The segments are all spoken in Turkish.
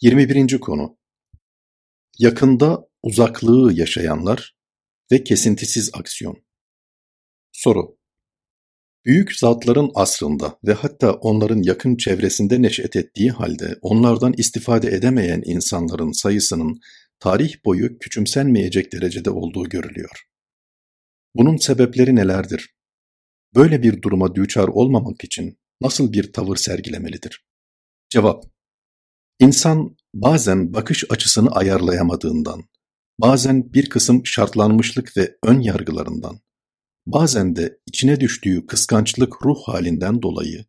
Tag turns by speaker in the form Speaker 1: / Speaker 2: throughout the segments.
Speaker 1: 21. konu Yakında uzaklığı yaşayanlar ve kesintisiz aksiyon. Soru Büyük zatların asrında ve hatta onların yakın çevresinde neşet ettiği halde onlardan istifade edemeyen insanların sayısının tarih boyu küçümsenmeyecek derecede olduğu görülüyor. Bunun sebepleri nelerdir? Böyle bir duruma düçar olmamak için nasıl bir tavır sergilemelidir? Cevap İnsan bazen bakış açısını ayarlayamadığından, bazen bir kısım şartlanmışlık ve ön yargılarından, bazen de içine düştüğü kıskançlık ruh halinden dolayı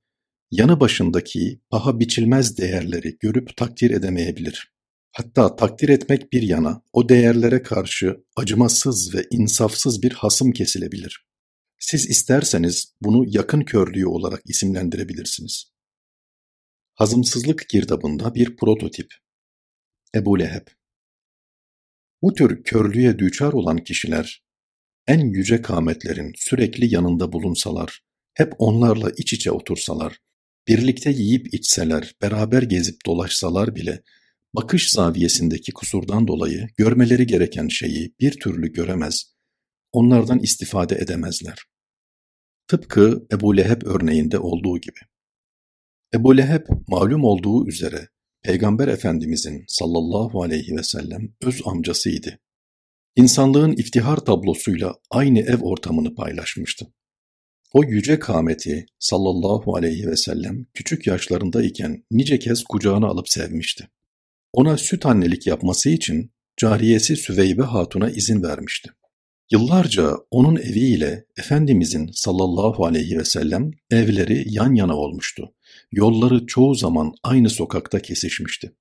Speaker 1: yanı başındaki paha biçilmez değerleri görüp takdir edemeyebilir. Hatta takdir etmek bir yana o değerlere karşı acımasız ve insafsız bir hasım kesilebilir. Siz isterseniz bunu yakın körlüğü olarak isimlendirebilirsiniz. Hazımsızlık girdabında bir prototip. Ebu Leheb Bu tür körlüğe düçar olan kişiler, en yüce kâmetlerin sürekli yanında bulunsalar, hep onlarla iç içe otursalar, birlikte yiyip içseler, beraber gezip dolaşsalar bile, bakış zaviyesindeki kusurdan dolayı görmeleri gereken şeyi bir türlü göremez, onlardan istifade edemezler. Tıpkı Ebu Leheb örneğinde olduğu gibi. Ebu Leheb malum olduğu üzere Peygamber Efendimizin sallallahu aleyhi ve sellem öz amcasıydı. İnsanlığın iftihar tablosuyla aynı ev ortamını paylaşmıştı. O yüce kâmeti sallallahu aleyhi ve sellem küçük yaşlarındayken nice kez kucağına alıp sevmişti. Ona süt annelik yapması için cariyesi Süveybe Hatun'a izin vermişti. Yıllarca onun eviyle Efendimizin sallallahu aleyhi ve sellem evleri yan yana olmuştu. Yolları çoğu zaman aynı sokakta kesişmişti.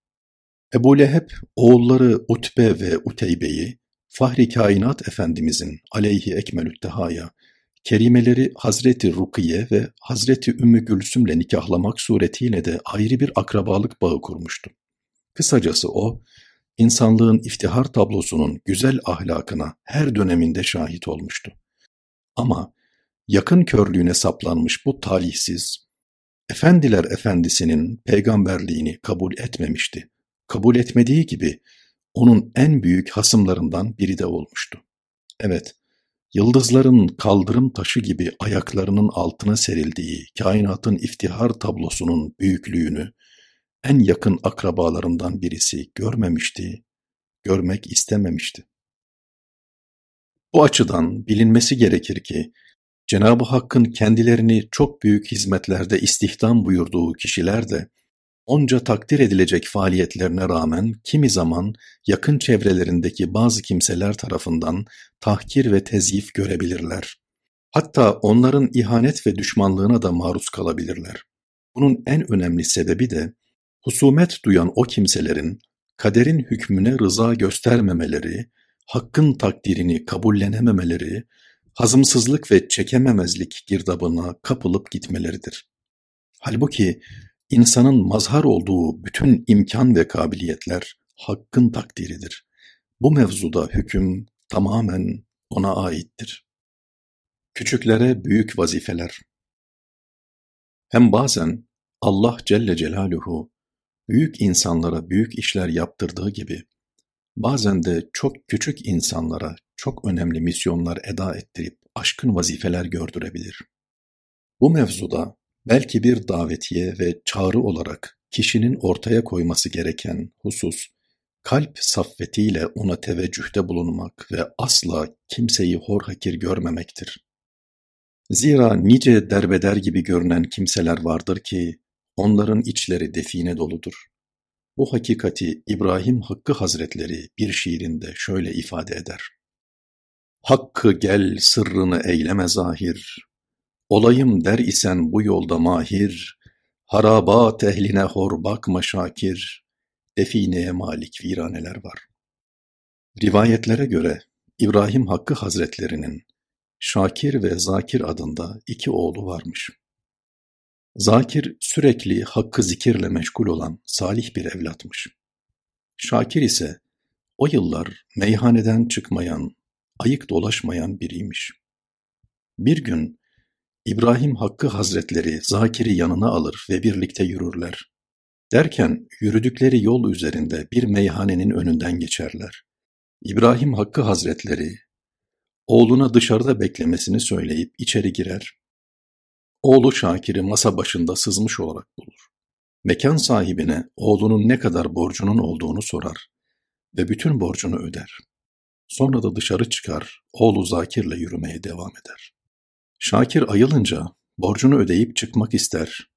Speaker 1: Ebu Leheb oğulları Utbe ve Uteybe'yi Fahri Kainat Efendimizin aleyhi ekmelüttehaya kerimeleri Hazreti Rukiye ve Hazreti Ümmü Gülsüm'le nikahlamak suretiyle de ayrı bir akrabalık bağı kurmuştu. Kısacası o, insanlığın iftihar tablosunun güzel ahlakına her döneminde şahit olmuştu. Ama yakın körlüğüne saplanmış bu talihsiz, efendiler efendisinin peygamberliğini kabul etmemişti. Kabul etmediği gibi onun en büyük hasımlarından biri de olmuştu. Evet, yıldızların kaldırım taşı gibi ayaklarının altına serildiği kainatın iftihar tablosunun büyüklüğünü, en yakın akrabalarından birisi görmemişti, görmek istememişti. Bu açıdan bilinmesi gerekir ki, Cenab-ı Hakk'ın kendilerini çok büyük hizmetlerde istihdam buyurduğu kişiler de, onca takdir edilecek faaliyetlerine rağmen kimi zaman yakın çevrelerindeki bazı kimseler tarafından tahkir ve tezyif görebilirler. Hatta onların ihanet ve düşmanlığına da maruz kalabilirler. Bunun en önemli sebebi de Husumet duyan o kimselerin kaderin hükmüne rıza göstermemeleri, hakkın takdirini kabullenememeleri, hazımsızlık ve çekememezlik girdabına kapılıp gitmeleridir. Halbuki insanın mazhar olduğu bütün imkan ve kabiliyetler hakkın takdiridir. Bu mevzuda hüküm tamamen ona aittir. Küçüklere büyük vazifeler. Hem bazen Allah Celle Celaluhu büyük insanlara büyük işler yaptırdığı gibi, bazen de çok küçük insanlara çok önemli misyonlar eda ettirip aşkın vazifeler gördürebilir. Bu mevzuda belki bir davetiye ve çağrı olarak kişinin ortaya koyması gereken husus, kalp saffetiyle ona teveccühte bulunmak ve asla kimseyi hor hakir görmemektir. Zira nice derbeder gibi görünen kimseler vardır ki, Onların içleri define doludur. Bu hakikati İbrahim Hakkı Hazretleri bir şiirinde şöyle ifade eder. Hakkı gel sırrını eyleme zahir, olayım der isen bu yolda mahir, harabat ehline hor bakma şakir, defineye malik viraneler var. Rivayetlere göre İbrahim Hakkı Hazretlerinin Şakir ve Zakir adında iki oğlu varmış. Zakir sürekli hakkı zikirle meşgul olan salih bir evlatmış. Şakir ise o yıllar meyhaneden çıkmayan, ayık dolaşmayan biriymiş. Bir gün İbrahim Hakkı Hazretleri Zakir'i yanına alır ve birlikte yürürler. Derken yürüdükleri yol üzerinde bir meyhanenin önünden geçerler. İbrahim Hakkı Hazretleri oğluna dışarıda beklemesini söyleyip içeri girer. Oğlu Şakir'i masa başında sızmış olarak bulur. Mekan sahibine oğlunun ne kadar borcunun olduğunu sorar ve bütün borcunu öder. Sonra da dışarı çıkar, oğlu Zakir'le yürümeye devam eder. Şakir ayılınca borcunu ödeyip çıkmak ister.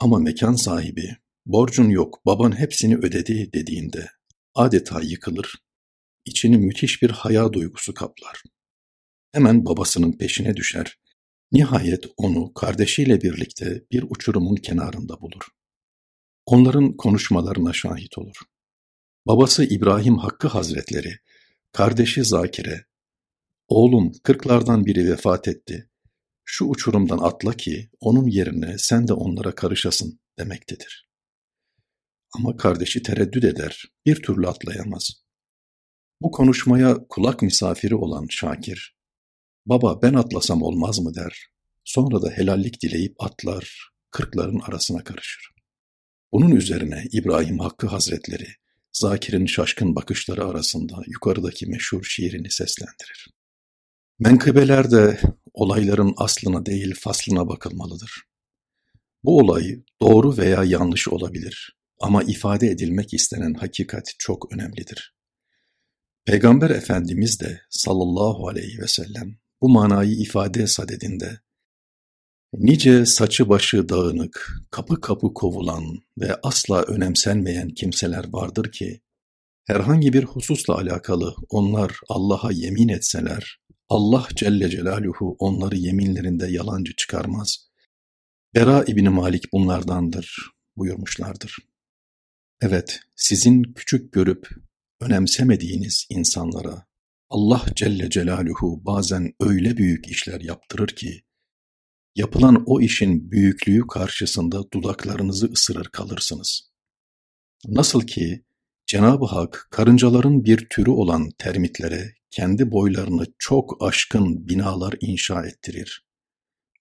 Speaker 1: Ama mekan sahibi, borcun yok, baban hepsini ödedi dediğinde adeta yıkılır, içini müthiş bir haya duygusu kaplar. Hemen babasının peşine düşer, nihayet onu kardeşiyle birlikte bir uçurumun kenarında bulur. Onların konuşmalarına şahit olur. Babası İbrahim Hakkı Hazretleri, kardeşi Zakir'e, oğlum kırklardan biri vefat etti, şu uçurumdan atla ki onun yerine sen de onlara karışasın demektedir. Ama kardeşi tereddüt eder, bir türlü atlayamaz. Bu konuşmaya kulak misafiri olan Şakir, baba ben atlasam olmaz mı der, sonra da helallik dileyip atlar, kırkların arasına karışır. Bunun üzerine İbrahim Hakkı Hazretleri, Zakir'in şaşkın bakışları arasında yukarıdaki meşhur şiirini seslendirir. Menkıbelerde olayların aslına değil faslına bakılmalıdır. Bu olay doğru veya yanlış olabilir ama ifade edilmek istenen hakikat çok önemlidir. Peygamber Efendimiz de sallallahu aleyhi ve sellem bu manayı ifade sadedinde Nice saçı başı dağınık, kapı kapı kovulan ve asla önemsenmeyen kimseler vardır ki, herhangi bir hususla alakalı onlar Allah'a yemin etseler, Allah Celle Celaluhu onları yeminlerinde yalancı çıkarmaz. Bera İbni Malik bunlardandır buyurmuşlardır. Evet, sizin küçük görüp önemsemediğiniz insanlara Allah Celle Celaluhu bazen öyle büyük işler yaptırır ki, yapılan o işin büyüklüğü karşısında dudaklarınızı ısırır kalırsınız. Nasıl ki Cenab-ı Hak karıncaların bir türü olan termitlere kendi boylarını çok aşkın binalar inşa ettirir.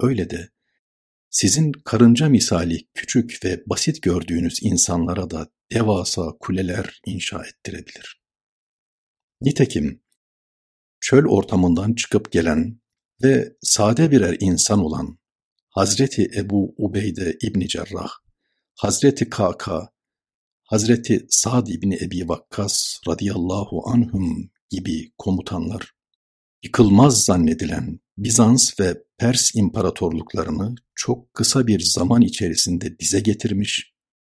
Speaker 1: Öyle de sizin karınca misali küçük ve basit gördüğünüz insanlara da devasa kuleler inşa ettirebilir. Nitekim çöl ortamından çıkıp gelen ve sade birer insan olan Hazreti Ebu Ubeyde İbni Cerrah, Hazreti Kaka, Hazreti Sa'd İbni Ebi Vakkas radıyallahu anhum gibi komutanlar, yıkılmaz zannedilen Bizans ve Pers imparatorluklarını çok kısa bir zaman içerisinde dize getirmiş,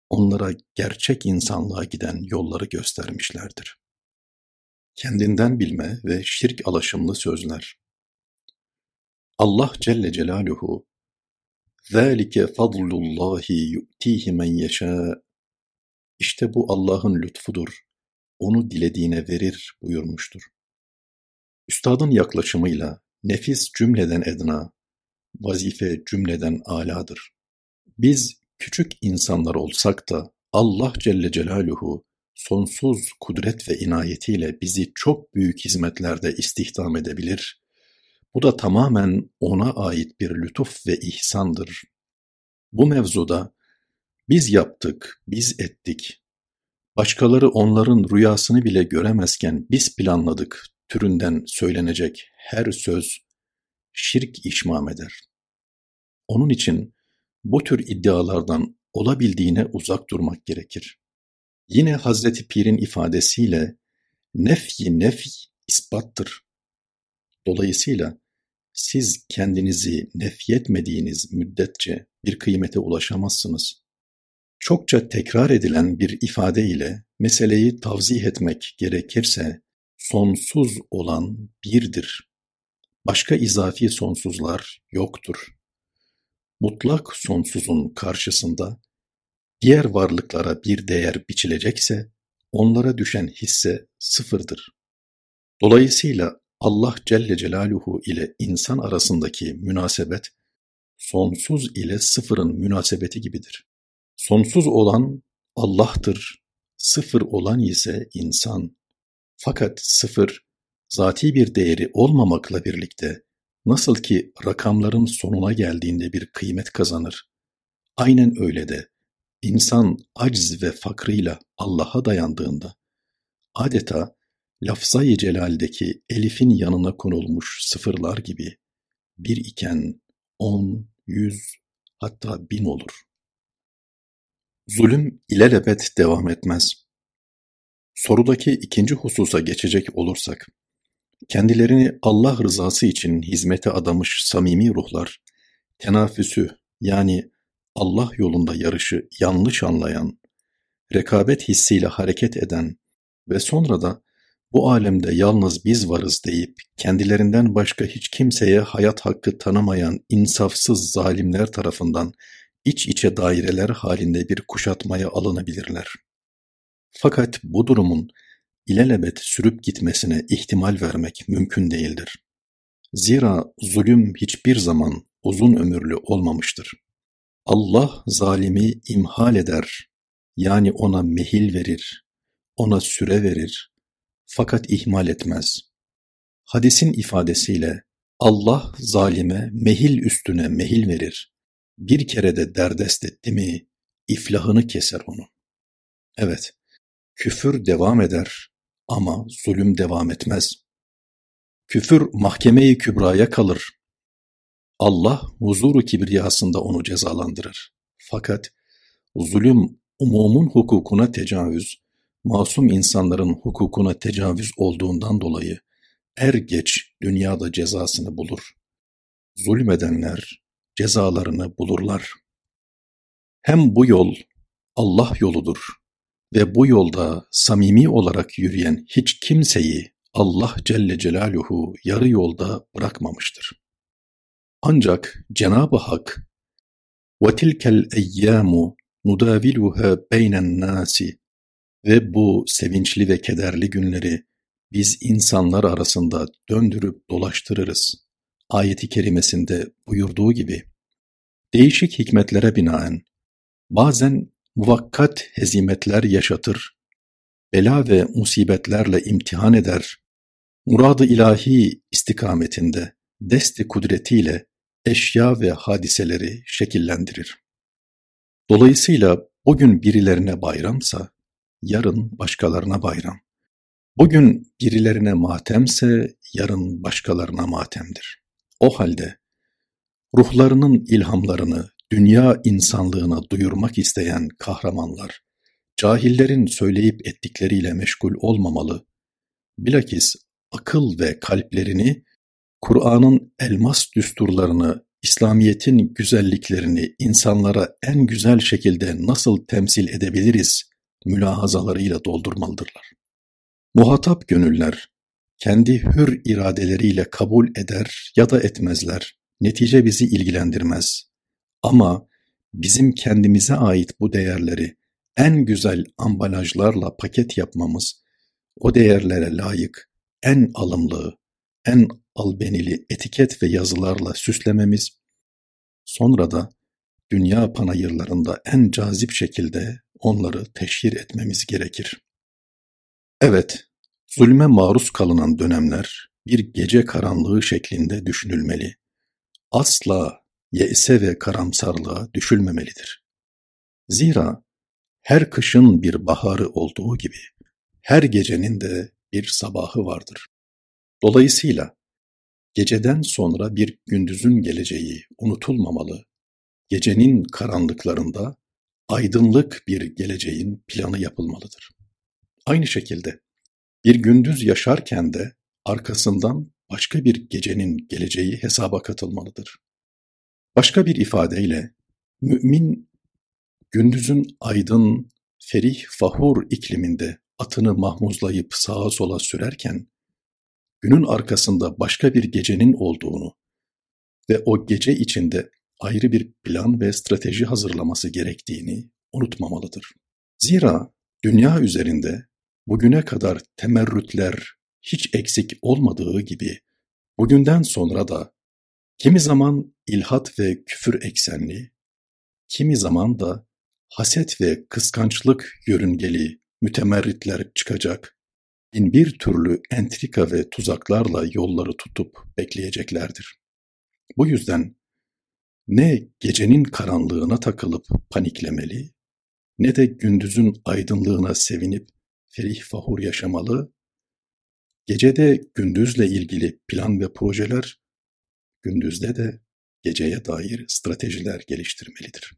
Speaker 1: onlara gerçek insanlığa giden yolları göstermişlerdir. Kendinden bilme ve şirk alaşımlı sözler. Allah Celle Celaluhu ذَٰلِكَ فَضْلُ اللّٰهِ يُؤْتِيهِ مَنْ يَشَاءُ İşte bu Allah'ın lütfudur, onu dilediğine verir buyurmuştur. Üstadın yaklaşımıyla nefis cümleden edna, vazife cümleden aladır. Biz küçük insanlar olsak da Allah Celle Celaluhu sonsuz kudret ve inayetiyle bizi çok büyük hizmetlerde istihdam edebilir bu da tamamen ona ait bir lütuf ve ihsandır. Bu mevzuda biz yaptık, biz ettik. Başkaları onların rüyasını bile göremezken biz planladık türünden söylenecek her söz şirk işmam eder. Onun için bu tür iddialardan olabildiğine uzak durmak gerekir. Yine Hazreti Pir'in ifadesiyle nefyi nefy ispattır. Dolayısıyla siz kendinizi nefyetmediğiniz müddetçe bir kıymete ulaşamazsınız. Çokça tekrar edilen bir ifade ile meseleyi tavzih etmek gerekirse sonsuz olan birdir. Başka izafi sonsuzlar yoktur. Mutlak sonsuzun karşısında diğer varlıklara bir değer biçilecekse onlara düşen hisse sıfırdır. Dolayısıyla Allah Celle Celaluhu ile insan arasındaki münasebet, sonsuz ile sıfırın münasebeti gibidir. Sonsuz olan Allah'tır, sıfır olan ise insan. Fakat sıfır, zati bir değeri olmamakla birlikte, nasıl ki rakamların sonuna geldiğinde bir kıymet kazanır, aynen öyle de insan acz ve fakrıyla Allah'a dayandığında, adeta lafzayı celaldeki elifin yanına konulmuş sıfırlar gibi bir iken on, yüz, hatta bin olur. Zulüm ilelebet devam etmez. Sorudaki ikinci hususa geçecek olursak, kendilerini Allah rızası için hizmete adamış samimi ruhlar, tenafüsü yani Allah yolunda yarışı yanlış anlayan, rekabet hissiyle hareket eden ve sonra da bu alemde yalnız biz varız deyip kendilerinden başka hiç kimseye hayat hakkı tanımayan insafsız zalimler tarafından iç içe daireler halinde bir kuşatmaya alınabilirler. Fakat bu durumun ilelebet sürüp gitmesine ihtimal vermek mümkün değildir. Zira zulüm hiçbir zaman uzun ömürlü olmamıştır. Allah zalimi imhal eder, yani ona mehil verir, ona süre verir, fakat ihmal etmez. Hadisin ifadesiyle Allah zalime mehil üstüne mehil verir. Bir kere de derdest etti mi iflahını keser onu. Evet, küfür devam eder ama zulüm devam etmez. Küfür mahkemeyi kübraya kalır. Allah huzuru kibriyasında onu cezalandırır. Fakat zulüm umumun hukukuna tecavüz, masum insanların hukukuna tecavüz olduğundan dolayı er geç dünyada cezasını bulur. Zulmedenler cezalarını bulurlar. Hem bu yol Allah yoludur ve bu yolda samimi olarak yürüyen hiç kimseyi Allah Celle Celaluhu yarı yolda bırakmamıştır. Ancak Cenab-ı Hak وَتِلْكَ الْاَيَّامُ نُدَاوِلُهَا بَيْنَ النَّاسِ ve bu sevinçli ve kederli günleri biz insanlar arasında döndürüp dolaştırırız. Ayeti kerimesinde buyurduğu gibi, değişik hikmetlere binaen, bazen muvakkat hezimetler yaşatır, bela ve musibetlerle imtihan eder, muradı ilahi istikametinde, desti kudretiyle eşya ve hadiseleri şekillendirir. Dolayısıyla bugün birilerine bayramsa, yarın başkalarına bayram. Bugün birilerine matemse yarın başkalarına matemdir. O halde ruhlarının ilhamlarını dünya insanlığına duyurmak isteyen kahramanlar, cahillerin söyleyip ettikleriyle meşgul olmamalı, bilakis akıl ve kalplerini Kur'an'ın elmas düsturlarını, İslamiyet'in güzelliklerini insanlara en güzel şekilde nasıl temsil edebiliriz mülahazalarıyla doldurmalıdırlar. Muhatap gönüller kendi hür iradeleriyle kabul eder ya da etmezler. Netice bizi ilgilendirmez. Ama bizim kendimize ait bu değerleri en güzel ambalajlarla paket yapmamız, o değerlere layık en alımlı, en albenili etiket ve yazılarla süslememiz, sonra da dünya panayırlarında en cazip şekilde onları teşhir etmemiz gerekir. Evet, zulme maruz kalınan dönemler bir gece karanlığı şeklinde düşünülmeli. Asla yese ve karamsarlığa düşülmemelidir. Zira her kışın bir baharı olduğu gibi her gecenin de bir sabahı vardır. Dolayısıyla geceden sonra bir gündüzün geleceği unutulmamalı, gecenin karanlıklarında aydınlık bir geleceğin planı yapılmalıdır. Aynı şekilde bir gündüz yaşarken de arkasından başka bir gecenin geleceği hesaba katılmalıdır. Başka bir ifadeyle mümin gündüzün aydın, ferih, fahur ikliminde atını mahmuzlayıp sağa sola sürerken günün arkasında başka bir gecenin olduğunu ve o gece içinde ayrı bir plan ve strateji hazırlaması gerektiğini unutmamalıdır. Zira dünya üzerinde bugüne kadar temerrütler hiç eksik olmadığı gibi bugünden sonra da kimi zaman ilhat ve küfür eksenli, kimi zaman da haset ve kıskançlık yörüngeli mütemerritler çıkacak, bin bir türlü entrika ve tuzaklarla yolları tutup bekleyeceklerdir. Bu yüzden ne gecenin karanlığına takılıp paniklemeli ne de gündüzün aydınlığına sevinip ferih fahur yaşamalı, gecede gündüzle ilgili plan ve projeler, gündüzde de geceye dair stratejiler geliştirmelidir.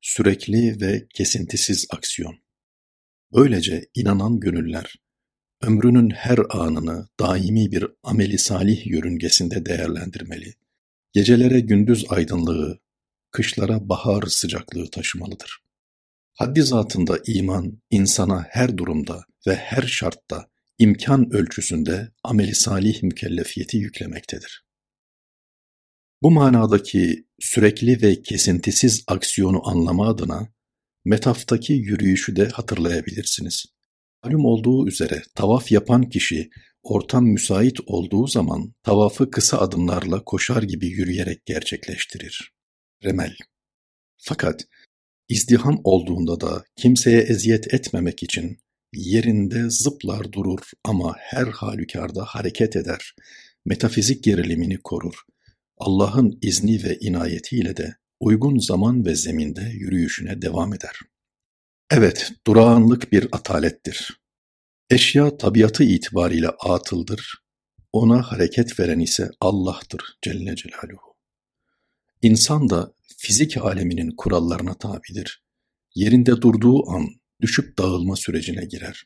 Speaker 1: Sürekli ve kesintisiz aksiyon. Böylece inanan gönüller, ömrünün her anını daimi bir ameli salih yörüngesinde değerlendirmeli, gecelere gündüz aydınlığı, kışlara bahar sıcaklığı taşımalıdır. Haddi zatında iman, insana her durumda ve her şartta, imkan ölçüsünde ameli salih mükellefiyeti yüklemektedir. Bu manadaki sürekli ve kesintisiz aksiyonu anlama adına metaftaki yürüyüşü de hatırlayabilirsiniz. Malum olduğu üzere tavaf yapan kişi ortam müsait olduğu zaman tavafı kısa adımlarla koşar gibi yürüyerek gerçekleştirir. Remel. Fakat izdiham olduğunda da kimseye eziyet etmemek için yerinde zıplar durur ama her halükarda hareket eder, metafizik gerilimini korur. Allah'ın izni ve inayetiyle de uygun zaman ve zeminde yürüyüşüne devam eder. Evet, durağanlık bir atalettir. Eşya tabiatı itibariyle atıldır, ona hareket veren ise Allah'tır Celle Celaluhu. İnsan da fizik aleminin kurallarına tabidir. Yerinde durduğu an düşüp dağılma sürecine girer.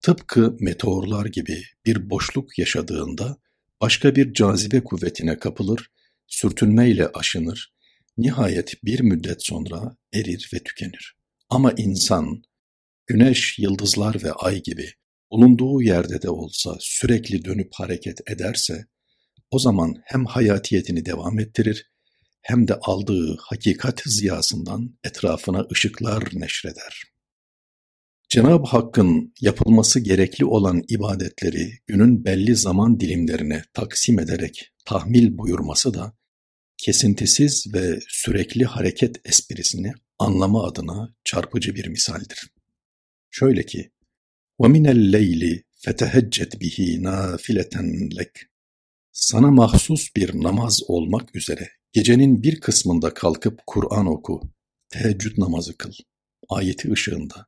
Speaker 1: Tıpkı meteorlar gibi bir boşluk yaşadığında başka bir cazibe kuvvetine kapılır, sürtünmeyle aşınır, nihayet bir müddet sonra erir ve tükenir. Ama insan, güneş, yıldızlar ve ay gibi bulunduğu yerde de olsa sürekli dönüp hareket ederse, o zaman hem hayatiyetini devam ettirir, hem de aldığı hakikat ziyasından etrafına ışıklar neşreder. Cenab-ı Hakk'ın yapılması gerekli olan ibadetleri günün belli zaman dilimlerine taksim ederek tahmil buyurması da kesintisiz ve sürekli hareket esprisini anlama adına çarpıcı bir misaldir. Şöyle ki, وَمِنَ اللَّيْلِ فَتَهَجَّتْ بِهِ نَافِلَةً لَكْ Sana mahsus bir namaz olmak üzere gecenin bir kısmında kalkıp Kur'an oku, teheccüd namazı kıl. Ayeti ışığında.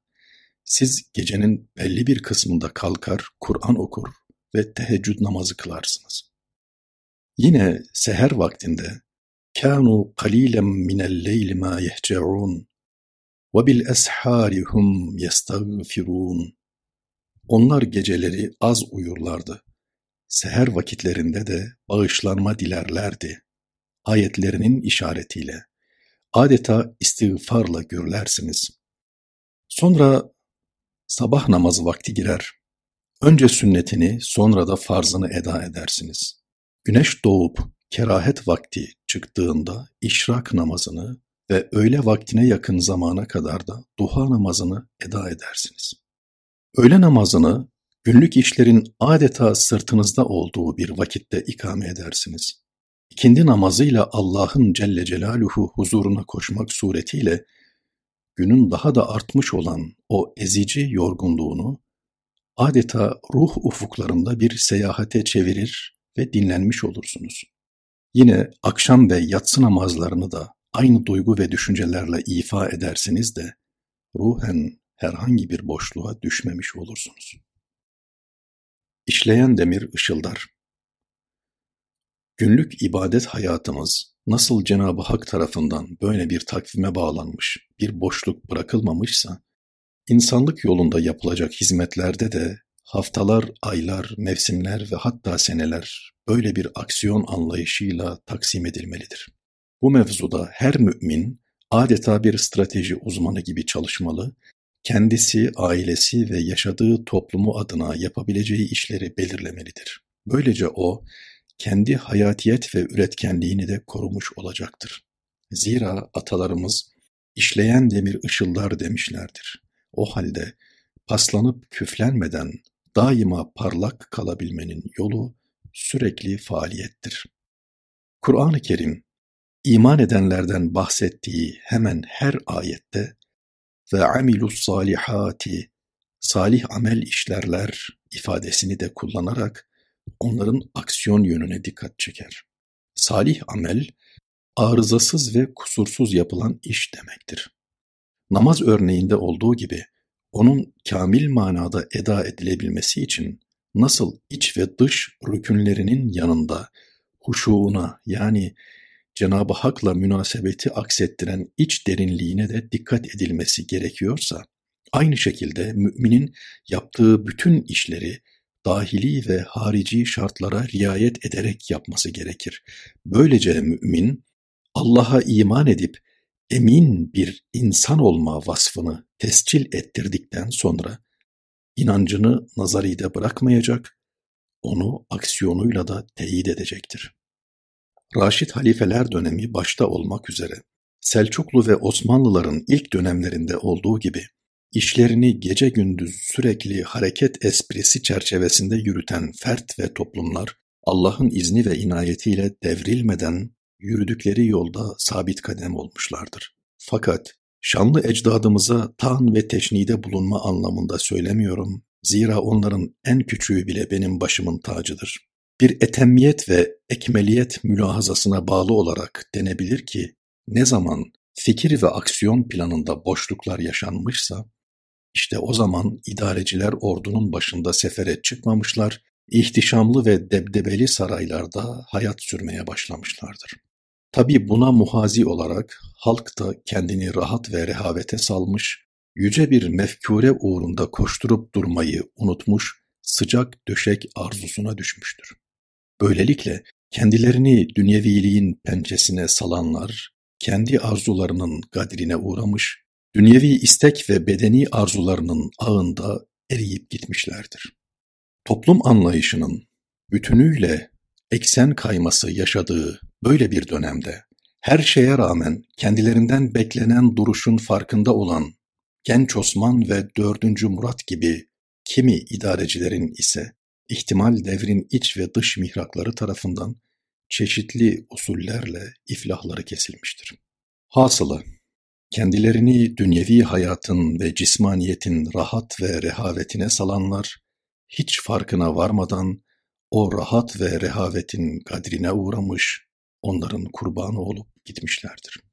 Speaker 1: Siz gecenin belli bir kısmında kalkar, Kur'an okur ve teheccüd namazı kılarsınız. Yine seher vaktinde كانوا قليلا من الليل ما يهجعون وبالأسحار هم يستغفرون Onlar geceleri az uyurlardı. Seher vakitlerinde de bağışlanma dilerlerdi. Ayetlerinin işaretiyle. Adeta istiğfarla gürlersiniz. Sonra sabah namazı vakti girer. Önce sünnetini sonra da farzını eda edersiniz. Güneş doğup kerahet vakti çıktığında işrak namazını ve öğle vaktine yakın zamana kadar da duha namazını eda edersiniz. Öğle namazını günlük işlerin adeta sırtınızda olduğu bir vakitte ikame edersiniz. İkindi namazıyla Allah'ın Celle Celaluhu huzuruna koşmak suretiyle günün daha da artmış olan o ezici yorgunluğunu adeta ruh ufuklarında bir seyahate çevirir ve dinlenmiş olursunuz. Yine akşam ve yatsı namazlarını da aynı duygu ve düşüncelerle ifa ederseniz de ruhen herhangi bir boşluğa düşmemiş olursunuz. İşleyen demir ışıldar. Günlük ibadet hayatımız nasıl Cenab-ı Hak tarafından böyle bir takvime bağlanmış, bir boşluk bırakılmamışsa, insanlık yolunda yapılacak hizmetlerde de haftalar, aylar, mevsimler ve hatta seneler böyle bir aksiyon anlayışıyla taksim edilmelidir. Bu mevzuda her mümin adeta bir strateji uzmanı gibi çalışmalı, kendisi, ailesi ve yaşadığı toplumu adına yapabileceği işleri belirlemelidir. Böylece o, kendi hayatiyet ve üretkenliğini de korumuş olacaktır. Zira atalarımız işleyen demir ışıldar demişlerdir. O halde paslanıp küflenmeden daima parlak kalabilmenin yolu sürekli faaliyettir. Kur'an-ı Kerim, iman edenlerden bahsettiği hemen her ayette ve amilus salihati, salih amel işlerler ifadesini de kullanarak onların aksiyon yönüne dikkat çeker. Salih amel, arızasız ve kusursuz yapılan iş demektir. Namaz örneğinde olduğu gibi onun kamil manada eda edilebilmesi için nasıl iç ve dış rükünlerinin yanında huşuğuna yani Cenab-ı Hak'la münasebeti aksettiren iç derinliğine de dikkat edilmesi gerekiyorsa, aynı şekilde müminin yaptığı bütün işleri dahili ve harici şartlara riayet ederek yapması gerekir. Böylece mümin, Allah'a iman edip emin bir insan olma vasfını tescil ettirdikten sonra, inancını nazaride bırakmayacak, onu aksiyonuyla da teyit edecektir. Raşid halifeler dönemi başta olmak üzere Selçuklu ve Osmanlıların ilk dönemlerinde olduğu gibi işlerini gece gündüz sürekli hareket esprisi çerçevesinde yürüten fert ve toplumlar Allah'ın izni ve inayetiyle devrilmeden yürüdükleri yolda sabit kadem olmuşlardır. Fakat şanlı ecdadımıza tan ve teşnide bulunma anlamında söylemiyorum. Zira onların en küçüğü bile benim başımın tacıdır bir etemmiyet ve ekmeliyet mülahazasına bağlı olarak denebilir ki ne zaman fikir ve aksiyon planında boşluklar yaşanmışsa işte o zaman idareciler ordunun başında sefere çıkmamışlar, ihtişamlı ve debdebeli saraylarda hayat sürmeye başlamışlardır. Tabi buna muhazi olarak halk da kendini rahat ve rehavete salmış, yüce bir mefkure uğrunda koşturup durmayı unutmuş, sıcak döşek arzusuna düşmüştür. Böylelikle kendilerini dünyeviliğin pençesine salanlar, kendi arzularının gadrine uğramış, dünyevi istek ve bedeni arzularının ağında eriyip gitmişlerdir. Toplum anlayışının bütünüyle eksen kayması yaşadığı böyle bir dönemde her şeye rağmen kendilerinden beklenen duruşun farkında olan Genç Osman ve 4. Murat gibi kimi idarecilerin ise ihtimal devrin iç ve dış mihrakları tarafından çeşitli usullerle iflahları kesilmiştir. Hasılı, kendilerini dünyevi hayatın ve cismaniyetin rahat ve rehavetine salanlar, hiç farkına varmadan o rahat ve rehavetin kadrine uğramış, onların kurbanı olup gitmişlerdir.